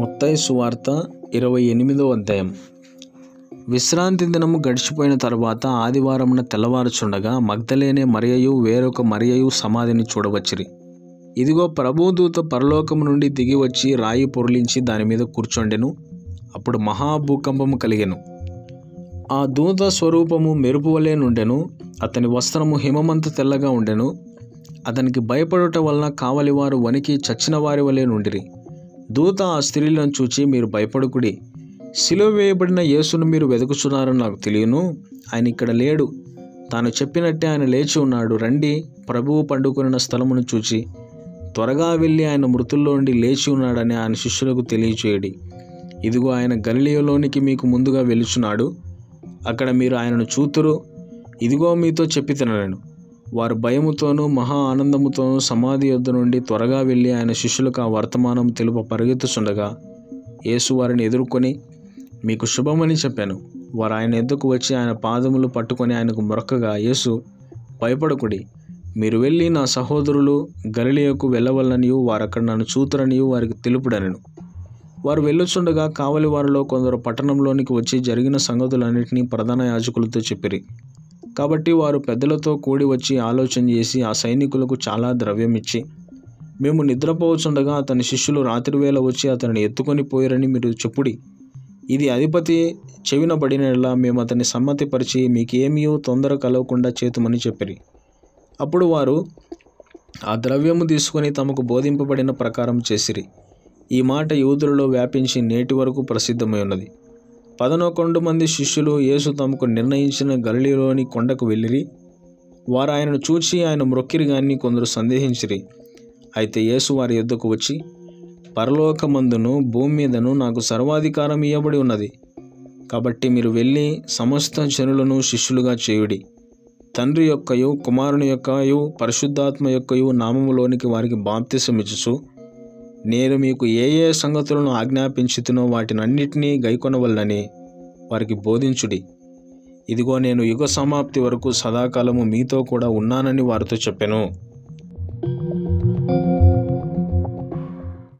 మత్తయి సువార్త ఇరవై ఎనిమిదో అధ్యాయం. విశ్రాంతి దినము గడిచిపోయిన తర్వాత ఆదివారమున తెల్లవారుచుండగా మగ్ధలేనే మరియయు వేరొక మరియయు సమాధిని చూడవచ్చిరి. ఇదిగో ప్రభుదూత పరలోకము నుండి దిగి వచ్చి రాయి పొర్లించి దాని మీద కూర్చొండెను. అప్పుడు మహాభూకంపము కలిగెను. ఆ దూత స్వరూపము మెరుపు వలె నుండెను. అతని వస్త్రము హిమమంత తెల్లగా ఉండెను. అతనికి భయపడటం వలన కావలివారు వణికి చచ్చిన వారి వలె నుండిరి. దూత ఆ స్త్రీలను చూచి మీరు భయపడుకుడి. సిలువ వేయబడిన యేసును మీరు వెతుకుచున్నారని నాకు తెలియను. ఆయన ఇక్కడ లేడు. తాను చెప్పినట్టే ఆయన లేచి ఉన్నాడు. రండి. ప్రభువు పండుకొనిన స్థలమును చూచి. త్వరగా వెళ్ళి ఆయన మృతుల్లో నుండి లేచి ఉన్నాడని ఆయన శిష్యులకు తెలియచేయడి. ఇదిగో ఆయన గలిలియలోనికి మీకు ముందుగా వెలుచున్నాడు అక్కడ మీరు ఆయనను చూతురు. ఇదిగో మీతో చెప్పి తినలేను. వారు భయముతోనూ మహా ఆనందముతోనూ సమాధి యొద్ద నుండి త్వరగా వెళ్ళి ఆయన శిష్యులకు ఆ వర్తమానం తెలుప పరిగెత్తుచుండగా యేసు వారిని ఎదుర్కొని మీకు శుభమని చెప్పాను. వారు ఆయన ఎద్దుకు వచ్చి ఆయన పాదములు పట్టుకొని ఆయనకు మొరక్కగా యేసు భయపడకుడి. మీరు వెళ్ళి నా సహోదరులు గలిలియకు వెళ్ళవలననియు వారు అక్కడ నన్ను చూతురనియు వారికి తెలుపుడనను. వారు వెళ్ళుచుండగా కావలి వారిలో కొందరు పట్టణంలోనికి వచ్చి జరిగిన సంగతులన్నింటినీ ప్రధాన యాజకులతో చెప్పిరి. కాబట్టి వారు పెద్దలతో కూడి వచ్చి ఆలోచన చేసి ఆ సైనికులకు చాలా ద్రవ్యం ఇచ్చి మేము నిద్రపోవచ్చుండగా అతని శిష్యులు రాత్రివేళ వచ్చి అతనిని ఎత్తుకొని పోయారని మీరు చెప్పుడి. ఇది అధిపతి చెవిన పడినలా మేము అతన్ని సమ్మతిపరిచి మీకేమీ తొందర కలవకుండా చేతుమని చెప్పిరి. అప్పుడు వారు ఆ ద్రవ్యము తీసుకొని తమకు బోధింపబడిన ప్రకారం చేసిరి. ఈ మాట యూదులలో వ్యాపించి నేటి వరకు ప్రసిద్ధమై ఉన్నది పదనొకొండు మంది శిష్యులు యేసు తమకు నిర్ణయించిన గలిలోని కొండకు వెళ్ళిరి. వారు ఆయనను చూచి ఆయన మ్రొక్కిరి గాని కొందరు సందేహించిరి. అయితే యేసు వారి యొద్దకు వచ్చి పరలోకమందును భూమి మీదను నాకు సర్వాధికారం ఇవ్వబడి ఉన్నది. కాబట్టి మీరు వెళ్ళి సమస్త జనులను శిష్యులుగా చేయుడి. తండ్రి యొక్కయు కుమారుని యొక్కయు పరిశుద్ధాత్మ యొక్కయు నామములోనికి వారికి బాప్తిసమిచ్చుచు నేను మీకు ఏ ఏ సంగతులను ఆజ్ఞాపించుతునో వాటినన్నిటినీ గైకొనవల్లని వారికి బోధించుడి. ఇదిగో నేను యుగ సమాప్తి వరకు సదాకాలము మీతో కూడా ఉన్నానని వారితో చెప్పాను.